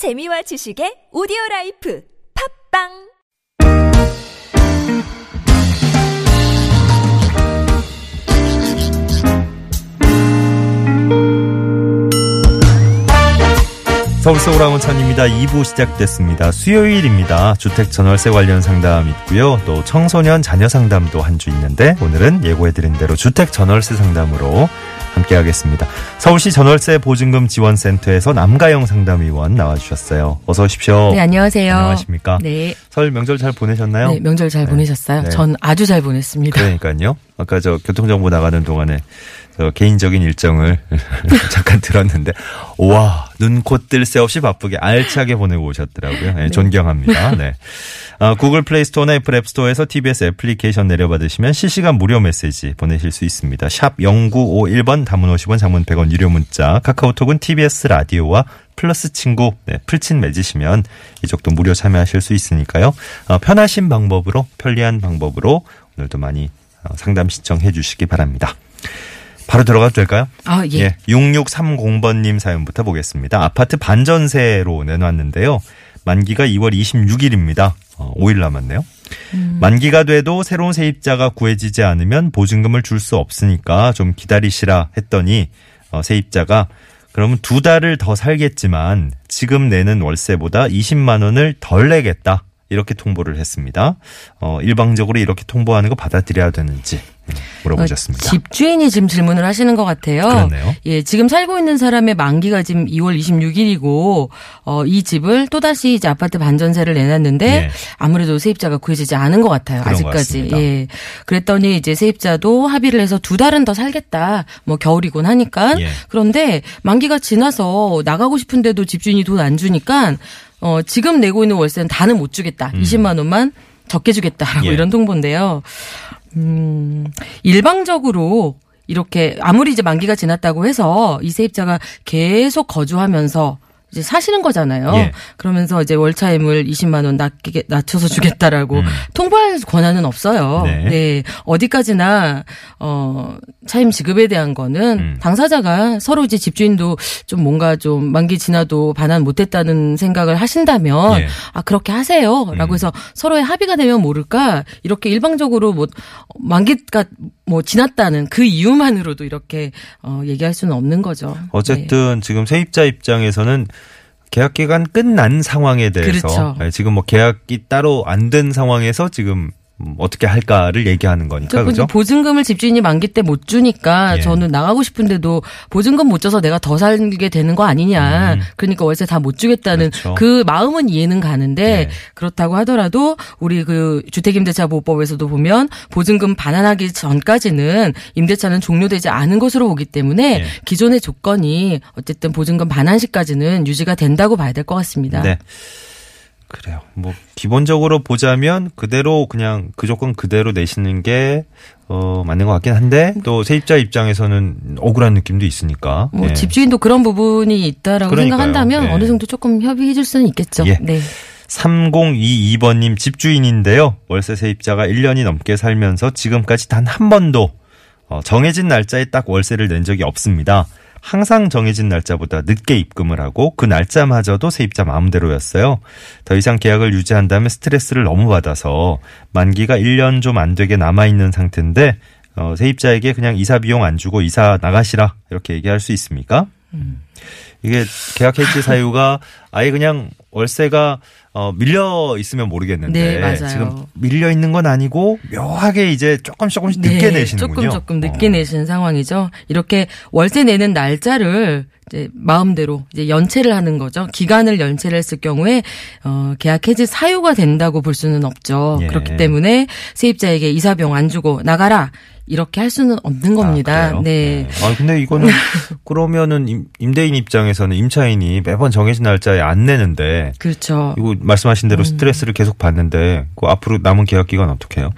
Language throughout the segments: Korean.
재미와 지식의 오디오 life 팟빵 서울 속으로 한번 천입니다. 2부 시작됐습니다. 수요일입니다. 주택 전월세 관련 상담 있고요. 또 청소년 자녀 상담도 한 주 있는데 오늘은 예고해드린 대로 주택 전월세 상담으로 함께하겠습니다. 서울시 전월세 보증금 지원센터에서 남가영 상담위원 나와주셨어요. 어서 오십시오. 네, 안녕하세요. 안녕하십니까? 네. 설 명절 잘 보내셨나요? 네, 명절 잘 네. 보내셨어요? 네. 전 아주 잘 보냈습니다. 그러니까요. 아까 저 교통정보 나가는 동안에 저 개인적인 일정을 잠깐 들었는데, 와, 눈, 코, 뜰 새 없이 바쁘게 알차게 보내고 오셨더라고요. 네, 존경합니다. 네. 아, 구글 플레이 스토어나 애플 앱 스토어에서 TBS 애플리케이션 내려받으시면 실시간 무료 메시지 보내실 수 있습니다. 샵 0951번 단문 50원 장문 100원 유료 문자 카카오톡은 TBS 라디오와 플러스 친구 네, 풀친 맺으시면 이쪽도 무료 참여하실 수 있으니까요. 어, 편하신 방법으로 편리한 방법으로 오늘도 많이 어, 상담 신청해 주시기 바랍니다. 바로 들어가도 될까요? 아, 예. 6630번님 사연부터 보겠습니다. 아파트 반전세로 내놨는데요. 만기가 2월 26일입니다. 어, 5일 남았네요. 만기가 돼도 새로운 세입자가 구해지지 않으면 보증금을 줄 수 없으니까 좀 기다리시라 했더니 어, 세입자가 그러면 두 달을 더 살겠지만 지금 내는 월세보다 20만 원을 덜 내겠다. 이렇게 통보를 했습니다. 어, 일방적으로 이렇게 통보하는 거 받아들여야 되는지 음, 물어보셨습니다. 어, 집주인이 지금 질문을 하시는 것 같아요. 그렇네요. 예, 지금 살고 있는 사람의 만기가 지금 2월 26일이고, 어, 이 집을 또 다시 이제 아파트 반전세를 내놨는데, 예. 아무래도 세입자가 구해지지 않은 것 같아요. 것 아직까지. 같습니다. 예. 그랬더니 이제 세입자도 합의를 해서 두 달은 더 살겠다. 뭐 겨울이곤 하니까. 예. 그런데 만기가 지나서 나가고 싶은데도 집주인이 돈 안 주니까, 어, 지금 내고 있는 월세는 다는 못 주겠다. 20만 원만 적게 주겠다라고 음. 예. 이런 통보인데요. 음, 일방적으로 이렇게 아무리 이제 만기가 지났다고 해서 이 세입자가 계속 거주하면서 이제 사시는 거잖아요. 예. 그러면서 이제 월차임을 20만 원 낮게 낮춰서 주겠다라고 통보할 권한은 없어요. 음. 네. 어디까지나 어 차임 지급에 대한 거는 음. 당사자가 서로 이제 집주인도 좀 뭔가 좀 만기 지나도 반환 못 했다는 생각을 하신다면 예. 아 그렇게 하세요라고 음. 해서 서로의 합의가 되면 모를까 이렇게 일방적으로 뭐 만기가 뭐 지났다는 그 이유만으로도 이렇게 어 얘기할 수는 없는 거죠. 네. 어쨌든 지금 세입자 입장에서는 계약 기간 끝난 상황에 대해서 그렇죠. 네, 지금 뭐 계약이 따로 안 된 상황에서 지금 음, 어떻게 할까를 얘기하는 거니까 저 그죠? 보증금을 집주인이 만기 때 못 주니까 예. 저는 나가고 싶은데도 보증금 못 줘서 내가 더 살게 되는 거 아니냐. 그러니까 월세 다 못 주겠다는 음. 그렇죠. 그 마음은 이해는 가는데 예. 그렇다고 하더라도 우리 그 주택임대차 보호법에서도 보면 보증금 반환하기 전까지는 임대차는 종료되지 않은 것으로 보기 때문에 예. 기존의 조건이 어쨌든 보증금 반환 시까지는 유지가 된다고 봐야 될 것 같습니다. 네. 그래요. 뭐 기본적으로 보자면 그대로 그냥 그 조건 그대로 내시는 게 어, 맞는 것 같긴 한데 또 세입자 입장에서는 억울한 느낌도 있으니까. 뭐 예. 집주인도 그런 부분이 있다라고 그러니까요. 생각한다면 예. 어느 정도 조금 협의해 줄 수는 있겠죠. 예. 네. 3022번님 집주인인데요. 월세 세입자가 1년이 넘게 살면서 지금까지 단 한 번도 어, 정해진 날짜에 딱 월세를 낸 적이 없습니다. 항상 정해진 날짜보다 늦게 입금을 하고 그 날짜마저도 세입자 마음대로였어요. 더 이상 계약을 유지한다면 스트레스를 너무 받아서 만기가 1년 좀 안 되게 남아있는 상태인데 어, 세입자에게 그냥 이사 비용 안 주고 이사 나가시라 이렇게 얘기할 수 있습니까? 이게 계약 해지 사유가 아예 그냥 월세가 어 밀려 있으면 모르겠는데 네. 지금 밀려 있는 건 아니고 묘하게 이제 조금씩 조금씩 늦게 내시는군요. 네, 조금 조금 늦게 어. 내시는 상황이죠. 이렇게 월세 내는 날짜를 이제 마음대로 이제 연체를 하는 거죠. 기간을 연체를 했을 경우에 어 계약 해지 사유가 된다고 볼 수는 없죠. 예. 그렇기 때문에 세입자에게 이사 비용 안 주고 나가라. 이렇게 할 수는 없는 겁니다. 아, 그래요? 네. 아 근데 이거는 그러면은 임- 임대인 입장에서는 임차인이 매번 정해진 날짜에 안 내는데 그렇죠. 이거 말씀하신 대로 스트레스를 계속 받는데 그 앞으로 남은 계약 기간 어떻게 해요?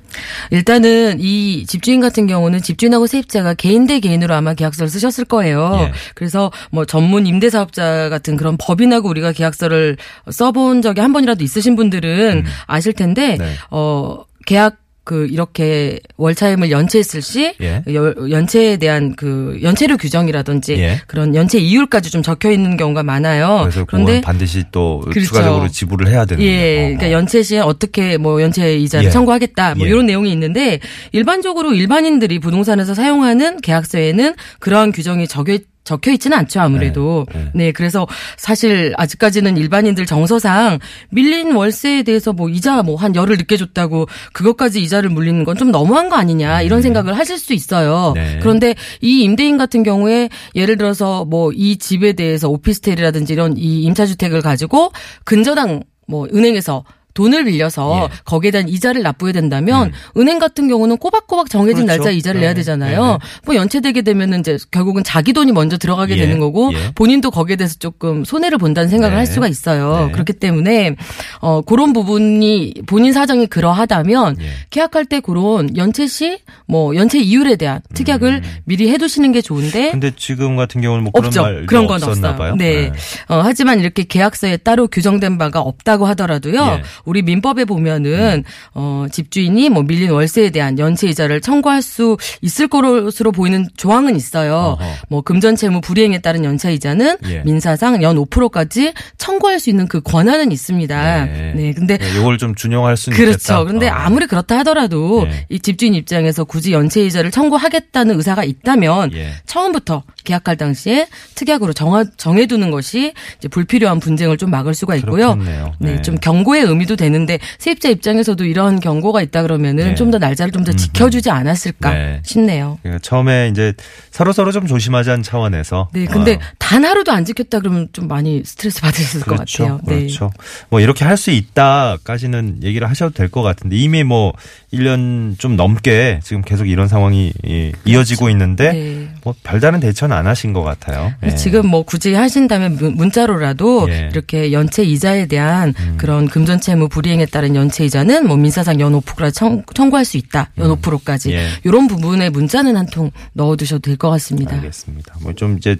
일단은 이 집주인 같은 경우는 집주인하고 세입자가 개인 대 개인으로 아마 계약서를 쓰셨을 거예요. 예. 그래서 뭐 전문 임대사업자 같은 그런 법인하고 우리가 계약서를 써본 적이 한 번이라도 있으신 분들은 아실 텐데 네. 어 계약 그 이렇게 월차임을 연체했을 시 예. 여- 연체에 대한 그 연체료 규정이라든지 예. 그런 연체 이율까지 좀 적혀 있는 경우가 많아요. 그래서 그런데 반드시 또 그렇죠. 추가적으로 지불을 해야 되는 예, 거예요. 그러니까 연체 시에 어떻게 뭐 연체 이자를 예. 청구하겠다 뭐 예. 이런 내용이 있는데 일반적으로 일반인들이 부동산에서 사용하는 계약서에는 그러한 규정이 적혀 적혀 있지는 않죠 아무래도 네, 네. 네 그래서 사실 아직까지는 일반인들 정서상 밀린 월세에 대해서 뭐 이자 뭐 한 열을 늦게 줬다고 그것까지 이자를 물리는 건 좀 너무한 거 아니냐 이런 생각을 하실 수 있어요 음. 네. 그런데 이 임대인 같은 경우에 예를 들어서 뭐 이 집에 대해서 오피스텔이라든지 이런 이 임차주택을 가지고 근저당 뭐 은행에서 돈을 빌려서 예. 거기에 대한 이자를 납부해야 된다면 은행 같은 경우는 꼬박꼬박 정해진 그렇죠. 날짜 이자를 내야 네. 되잖아요. 네. 뭐 연체되게 되면은 이제 결국은 자기 돈이 먼저 들어가게 예. 되는 거고 예. 본인도 거기에 대해서 조금 손해를 본다는 생각을 네. 할 수가 있어요. 네. 그렇기 때문에 어 그런 부분이 본인 사정이 그러하다면 예. 계약할 때 그런 연체 시 뭐 연체 이율에 대한 특약을 미리 해두시는 게 좋은데 근데 지금 같은 경우는 뭐 그런 없죠. 말도 그런 건 없었나 없어요. 봐요. 네. 어, 하지만 이렇게 계약서에 따로 규정된 바가 없다고 하더라도요. 예. 우리 민법에 보면은 어, 집주인이 뭐 밀린 월세에 대한 연체 이자를 청구할 수 있을 것으로 보이는 조항은 있어요. 어허. 뭐 금전 채무 불이행에 따른 연체 이자는 예. 민사상 연 5%까지 청구할 수 있는 그 권한은 있습니다. 네. 네. 근데 네, 요걸 좀 준용할 수는 그렇죠. 있겠다. 그런데 어. 아무리 그렇다 하더라도 예. 이 집주인 입장에서 굳이 연체 이자를 청구하겠다는 의사가 있다면 예. 처음부터 계약할 당시에 특약으로 정하, 정해두는 것이 이제 불필요한 분쟁을 좀 막을 수가 있고요. 그렇겠네요. 네, 네. 좀 경고의 의미도 되는데 세입자 입장에서도 이런 경고가 있다 그러면은 네. 좀더 날짜를 좀 더 지켜주지 않았을까 네. 싶네요. 그러니까 처음에 이제 서로 서로 좀 조심하자는 차원에서 네, 근데 어, 단 하루도 안 지켰다 그러면 좀 많이 스트레스 받으셨을 것 그렇죠. 같아요. 네. 그렇죠. 뭐 이렇게 할 수 있다까지는 얘기를 하셔도 될 것 같은데 이미 뭐 1년 좀 넘게 지금 계속 이런 상황이 이- 이어지고 있는데 네. 뭐 별다른 대처는 안 하신 것 같아요. 예. 지금 뭐 굳이 하신다면 문- 문자로라도 예. 음. 이렇게 연체 이자에 대한 그런 금전 채무 불이행에 따른 연체 이자는 뭐 민사상 연 5%라 청, 청구할 수 있다. 연 5%까지. 예. 이런 부분에 문자는 한 통 넣어두셔도 될 것 같습니다. 알겠습니다. 뭐 좀 이제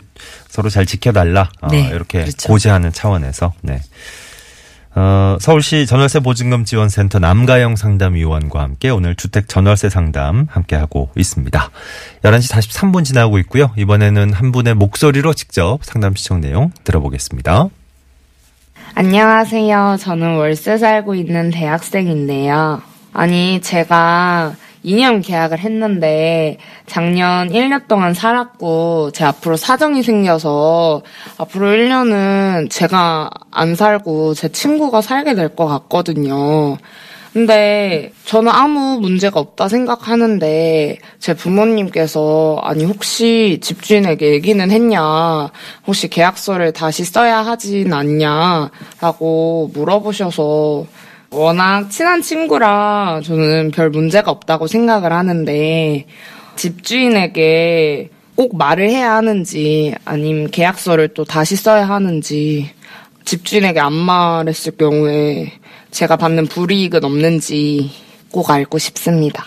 서로 잘 지켜달라 어, 네, 이렇게 그렇죠. 고지하는 차원에서 네. 어, 서울시 전월세 보증금 지원센터 남가영 상담위원과 함께 오늘 주택 전월세 상담 함께 하고 있습니다. 11시 43분 지나고 있고요. 이번에는 한 분의 목소리로 직접 상담 시청 내용 들어보겠습니다. 안녕하세요. 저는 월세 살고 있는 대학생인데요. 아니, 제가 2년 계약을 했는데 작년 1년 동안 살았고 제 앞으로 사정이 생겨서 앞으로 1년은 제가 안 살고 제 친구가 살게 될 것 같거든요. 근데 저는 아무 문제가 없다 생각하는데 제 부모님께서 아니 혹시 집주인에게 얘기는 했냐 혹시 계약서를 다시 써야 하진 않냐라고 물어보셔서 워낙 친한 친구라 저는 별 문제가 없다고 생각을 하는데 집주인에게 꼭 말을 해야 하는지 아니면 계약서를 또 다시 써야 하는지 집주인에게 안 말했을 경우에 제가 받는 불이익은 없는지 꼭 알고 싶습니다.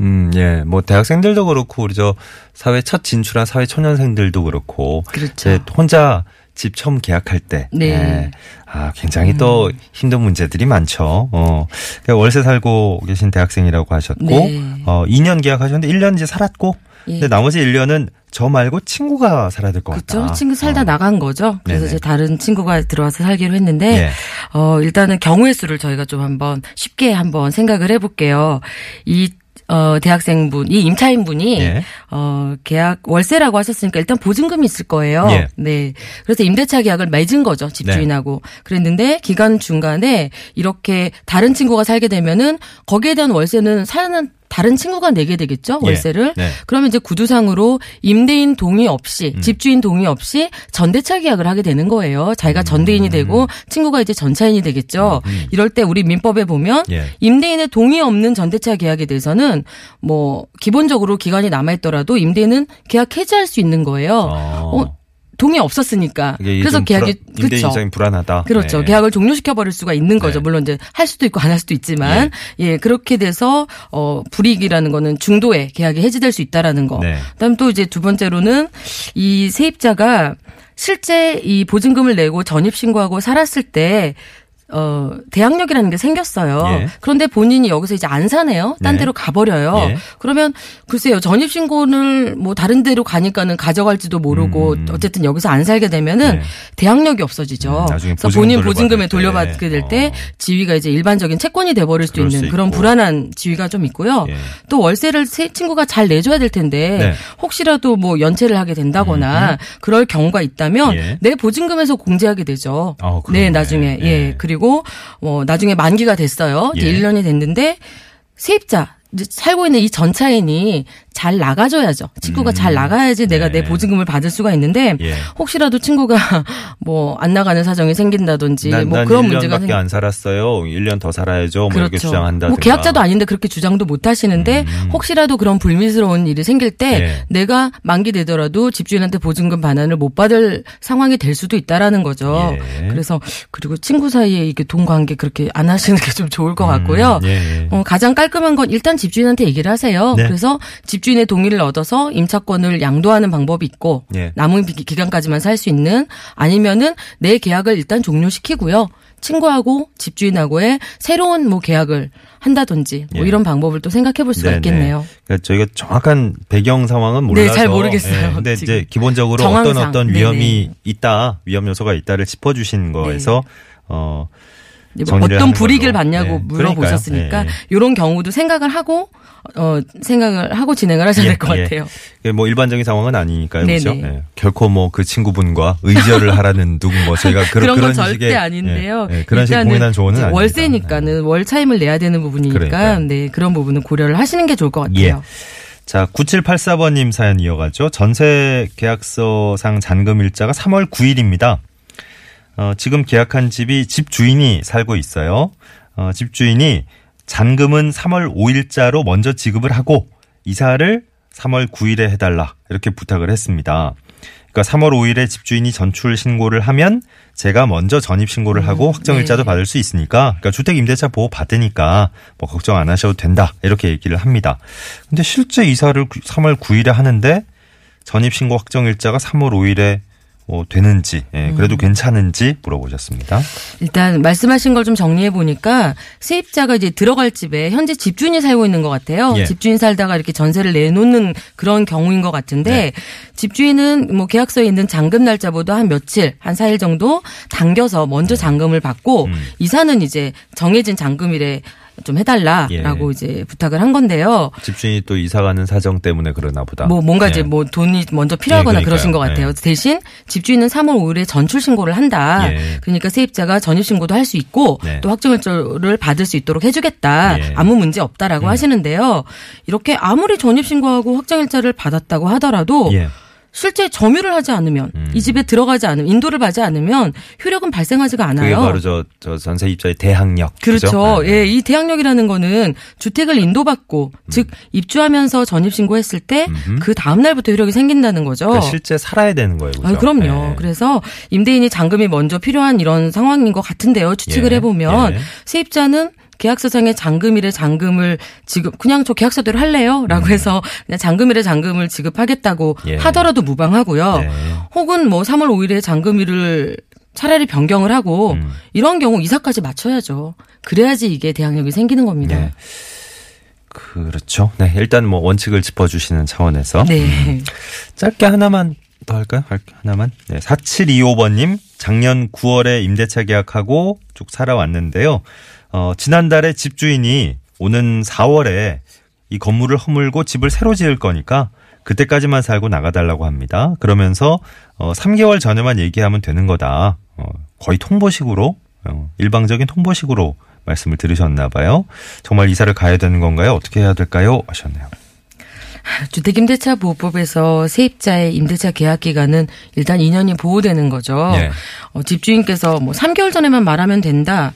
음, 예. 뭐 대학생들도 그렇고 우리 저 사회 첫 진출한 사회 초년생들도 그렇고 그렇죠. 혼자 집 처음 계약할 때 네. 예. 아, 굉장히 또 힘든 문제들이 많죠. 어. 그러니까 월세 살고 계신 대학생이라고 하셨고 네. 어, 2년 계약하셨는데 1년 이제 살았고 예. 근데 나머지 1년은 저 말고 친구가 살아야 될 것 같다. 그렇죠. 친구 살다 어. 나간 거죠. 그래서 네네. 이제 다른 친구가 들어와서 살기로 했는데 예. 어 일단은 경우의 수를 저희가 좀 한번 쉽게 한번 생각을 해 볼게요. 이 어, 대학생분, 이 임차인분이, 예. 어, 계약, 월세라고 하셨으니까 일단 보증금이 있을 거예요. 예. 네. 그래서 임대차 계약을 맺은 거죠, 집주인하고. 네. 그랬는데, 기간 중간에 이렇게 다른 친구가 살게 되면은, 거기에 대한 월세는 사는 다른 친구가 내게 되겠죠, 예. 월세를. 네. 그러면 이제 구두상으로 임대인 동의 없이 음. 집주인 동의 없이 전대차 계약을 하게 되는 거예요. 자기가 전대인이 되고 친구가 이제 전차인이 되겠죠. 이럴 때 우리 민법에 보면 음, 예. 임대인의 동의 없는 전대차 계약에 대해서는 뭐 기본적으로 기간이 남아 있더라도 임대인은 계약 해지할 수 있는 거예요. 어. 어, 동의 없었으니까. 그래서 좀 계약이 불안- 그렇죠. 입장이 불안하다. 그렇죠. 네. 계약을 종료시켜 버릴 수가 있는 거죠. 네. 물론 이제 할 수도 있고 안 할 수도 있지만 예, 그렇게 돼서 어 불이익이라는 거는 중도에 계약이 해지될 수 있다라는 거. 네. 그다음 또 이제 두 번째로는 이 세입자가 실제 이 보증금을 내고 전입 신고하고 살았을 때 어, 대항력이라는 게 생겼어요. 예. 그런데 본인이 여기서 이제 안 사네요. 딴 네. 데로 가버려요. 예. 그러면 글쎄요. 전입신고를 뭐 다른 데로 가니까는 가져갈지도 모르고 음. 어쨌든 여기서 안 살게 되면은 네. 대항력이 없어지죠. 음, 나중에 그래서 본인 보증금 보증금에 돌려받게 때. 될때 어. 지위가 이제 일반적인 채권이 돼버릴 수도 그럴 수 있는 그런. 불안한 지위가 좀 있고요. 예. 또 월세를 새 친구가 잘 내줘야 될 텐데 네. 혹시라도 뭐 연체를 하게 된다거나 그럴 경우가 있다면 예. 내 보증금에서 공제하게 되죠. 아, 그러네. 네, 나중에 예. 예. 그리고 어 나중에 만기가 됐어요. 이제 예. 1년이 됐는데 세입자 살고 있는 이 전차인이 잘 나가줘야죠. 친구가 잘 나가야지 내가 네. 내 보증금을 받을 수가 있는데 예. 혹시라도 친구가 뭐 안 나가는 사정이 생긴다든지 난, 뭐 난 그런 1년밖에 문제가 생안 살았어요. 1년 더 살아야죠. 뭐 이렇게 주장한다. 뭐 계약자도 아닌데 그렇게 주장도 못 하시는데 혹시라도 그런 불미스러운 일이 생길 때 음. 예. 내가 만기 되더라도 집주인한테 보증금 반환을 못 받을 상황이 될 수도 있다라는 거죠. 예. 그래서 그리고 친구 사이에 이게 돈 관계 그렇게 안 하시는 게 좀 좋을 것 같고요. 예, 예. 어, 가장 깔끔한 건 일단 집주인한테 얘기를 하세요. 네. 그래서 집 주인의 동의를 얻어서 임차권을 양도하는 방법이 있고 예. 남은 기- 기간까지만 살 수 있는 아니면은 내 계약을 일단 종료시키고요. 친구하고 집주인하고의 새로운 뭐 계약을 한다든지 뭐 예. 이런 방법을 또 생각해 볼 수가 네네. 있겠네요. 그러니까 저희가 정확한 배경 상황은 몰라서 네, 잘 모르겠어요, 예, 근데. 이제 기본적으로 정황상. 어떤 어떤 네네. 위험이 있다, 위험 요소가 있다를 짚어 주신 거에서 어 이제 뭐 정리를 어떤 하는 불이익을. 받냐고 예, 물어보셨으니까 그러니까요. 이런 경우도 생각을 하고 어 생각을 하고 진행을 하셔야 될것 예, 예. 같아요. 이게 뭐 일반적인 상황은 아니니까요, 그렇죠? 네네. 예. 결코 뭐 그 친구분과 의절을 하라는 누구 뭐 저희가 그런 그런 건 절대 식의 아닌데요. 예, 예, 그런 식의 공연한 조언은 아닙니다. 월세니까는 월 차임을 내야 되는 부분이니까 그러니까요. 네 그런 부분은 고려를 하시는 게 좋을 것 예. 같아요. 자, 9784번님 사연 이어가죠. 전세 계약서상 잔금 일자가 3월 9일입니다. 어, 지금 계약한 집이 집 주인이 살고 있어요. 어, 집 주인이 잔금은 3월 5일자로 먼저 지급을 하고 이사를 3월 9일에 해달라 이렇게 부탁을 했습니다. 그러니까 3월 5일에 집주인이 전출 신고를 하면 제가 먼저 전입 신고를 하고 확정일자도 네. 받을 수 있으니까 그러니까 주택 임대차 보호 받으니까 뭐 걱정 안 하셔도 된다 이렇게 얘기를 합니다. 근데 실제 이사를 3월 9일에 하는데 전입 신고 확정일자가 3월 5일에 뭐 되는지 예, 그래도 음. 괜찮은지 물어보셨습니다. 일단 말씀하신 걸 좀 정리해 보니까 세입자가 이제 들어갈 집에 현재 집주인이 살고 있는 것 같아요. 예. 집주인 살다가 이렇게 전세를 내놓는 그런 경우인 것 같은데 네. 집주인은 뭐 계약서에 있는 잔금 날짜보다 한 며칠, 한 4일 정도 당겨서 먼저 잔금을 받고 음. 이사는 이제 정해진 잔금일에 좀 해달라라고 예. 이제 부탁을 한 건데요. 집주인이 또 이사 가는 사정 때문에 그러나 보다. 뭐 뭔가 이제 예. 뭐 돈이 먼저 필요하거나 예, 그러신 것 그러니까요. 같아요. 대신 집주인은 3월 5일에 전출 신고를 한다. 예. 그러니까 세입자가 전입 신고도 할 수 있고 네. 또 확정일자를 받을 수 있도록 해주겠다. 예. 아무 문제 없다라고 하시는데요. 이렇게 아무리 전입 신고하고 확정일자를 받았다고 하더라도 예. 실제 점유를 하지 않으면 음. 이 집에 들어가지 않으면 인도를 받지 않으면 효력은 발생하지가 그게 않아요. 바로 저, 저 전세 입자의 대항력. 그렇죠. 그죠? 네. 예, 이 대항력이라는 거는 주택을 인도받고 즉 입주하면서 전입 신고했을 때. 그 다음 날부터 효력이 생긴다는 거죠. 그러니까 실제 살아야 되는 거예요. 그죠? 아, 그럼요. 네. 그래서 임대인이 잔금이 먼저 필요한 이런 상황인 것 같은데요. 추측을 예, 해보면 예. 세입자는 계약서상의 잔금일에 잔금을 지급 그냥 저 계약서대로 할래요라고 해서 그냥 잔금일에 잔금을 지급하겠다고 음. 예. 하더라도 무방하고요. 네. 혹은 뭐 3월 5일에 잔금일을 차라리 변경을 하고 음. 이런 경우 이사까지 맞춰야죠. 그래야지 이게 대항력이 생기는 겁니다. 네. 그렇죠. 네. 일단 뭐 원칙을 짚어주시는 차원에서. 네. 짧게 하나만 더 할까요? 할- 하나만. 네. 4725번님, 작년 9월에 임대차 계약하고 쭉 살아왔는데요. 어, 지난달에 집주인이 오는 4월에 이 건물을 허물고 집을 새로 지을 거니까 그때까지만 살고 나가달라고 합니다. 그러면서 어, 3개월 전에만 얘기하면 되는 거다. 어, 거의 통보식으로 어, 일방적인 통보식으로 말씀을 들으셨나 봐요. 정말 이사를 가야 되는 건가요? 어떻게 해야 될까요? 하셨네요. 주택임대차 보호법에서 세입자의 임대차 계약 기간은 일단 2년이 보호되는 거죠. 예. 어, 집주인께서 뭐 3개월 전에만 말하면 된다.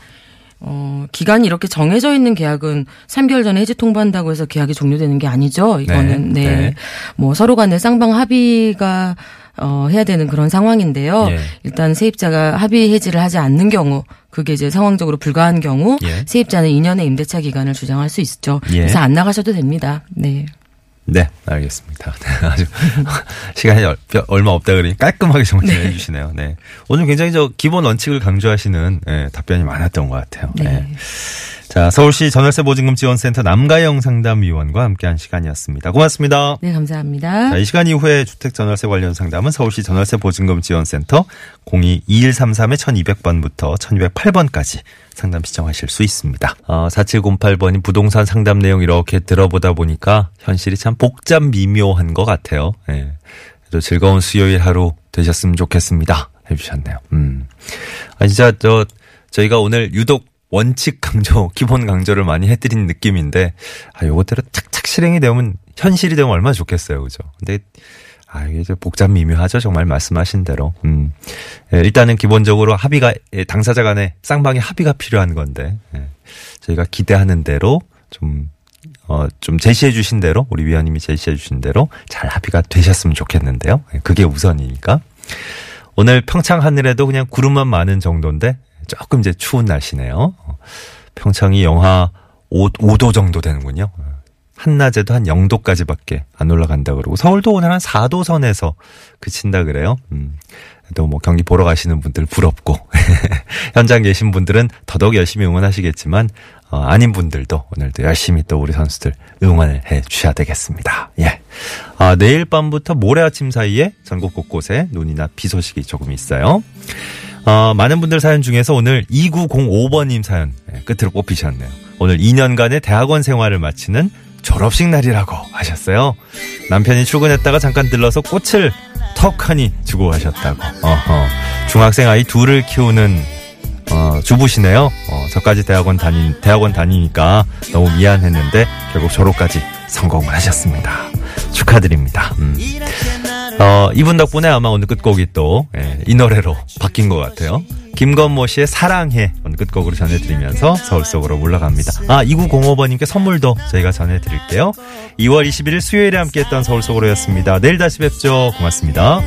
어, 기간이 이렇게 정해져 있는 계약은 3개월 전에 해지 통보한다고 해서 계약이 종료되는 게 아니죠. 이거는 네, 네. 네. 뭐 서로 간에 쌍방 합의가 어, 해야 되는 그런 상황인데요. 예. 일단 세입자가 합의 해지를 하지 않는 경우 그게 이제 상황적으로 불가한 경우 예. 세입자는 2년의 임대차 기간을 주장할 수 있죠. 예. 그래서 안 나가셔도 됩니다. 네. 네, 알겠습니다. 네, 아주 시간이 얼- 얼마 없다 그러니 깔끔하게 정리해 주시네요. 네. 오늘 굉장히 저 기본 원칙을 강조하시는 예, 답변이 많았던 것 같아요. 네. 네. 자, 서울시 전월세 보증금 지원센터 남가영 상담위원과 함께한 시간이었습니다. 고맙습니다. 네, 감사합니다. 자, 이 시간 이후에 주택 전월세 관련 상담은 서울시 전월세 보증금 지원센터 02-2133-1200번부터 1208번까지 상담 신청하실 수 있습니다. 어, 4708번이 부동산 상담 내용 이렇게 들어보다 보니까 현실이 참 복잡 미묘한 것 같아요. 예. 그래도 즐거운 수요일 하루 되셨으면 좋겠습니다. 해주셨네요. 음. 아, 진짜 저, 저희가 오늘 유독 원칙 강조, 기본 강조를 많이 해드린 느낌인데, 아, 요것대로 착착 실행이 되면, 현실이 되면 얼마나 좋겠어요. 그죠? 근데, 아, 이게 좀 복잡 미묘하죠. 정말 말씀하신 대로. 음. 예, 일단은 기본적으로 합의가, 예, 당사자 간에 쌍방의 합의가 필요한 건데, 예, 저희가 기대하는 대로 좀, 어, 좀 제시해 주신 대로, 우리 위원님이 제시해 주신 대로 잘 합의가 되셨으면 좋겠는데요. 예, 그게 우선이니까. 오늘 평창 하늘에도 그냥 구름만 많은 정도인데 조금 이제 추운 날씨네요. 어, 평창이 영하 5, 5도 정도 되는군요. 어, 한낮에도 한 0도까지밖에 안 올라간다 그러고 서울도 오늘 한 4도 선에서 그친다 그래요. 음. 또 뭐 경기 보러 가시는 분들 부럽고 현장 계신 분들은 더더욱 열심히 응원하시겠지만 어, 아닌 분들도 오늘도 열심히 또 우리 선수들 응원을 해 주셔야 되겠습니다. 예. 아, 내일 밤부터 모레 아침 사이에 전국 곳곳에 눈이나 비 소식이 조금 있어요. 어, 많은 분들 사연 중에서 오늘 2905번님 사연 예, 끝으로 뽑히셨네요. 오늘 2년간의 대학원 생활을 마치는 졸업식 날이라고 하셨어요. 남편이 출근했다가 잠깐 들러서 꽃을 턱하니 주고 하셨다고. 어허. 중학생 아이 둘을 키우는 어, 주부시네요. 어, 저까지 대학원 다니, 대학원 다니니까 너무 미안했는데 결국 졸업까지 성공을 하셨습니다. 축하드립니다. 음. 어, 이분 덕분에 아마 오늘 끝곡이 또, 예, 이 노래로 바뀐 것 같아요. 김건모 씨의 사랑해 오늘 끝곡으로 전해드리면서 서울 속으로 올라갑니다. 아, 2905번님께 선물도 저희가 전해드릴게요. 2월 21일 수요일에 함께했던 서울 속으로였습니다. 내일 다시 뵙죠. 고맙습니다.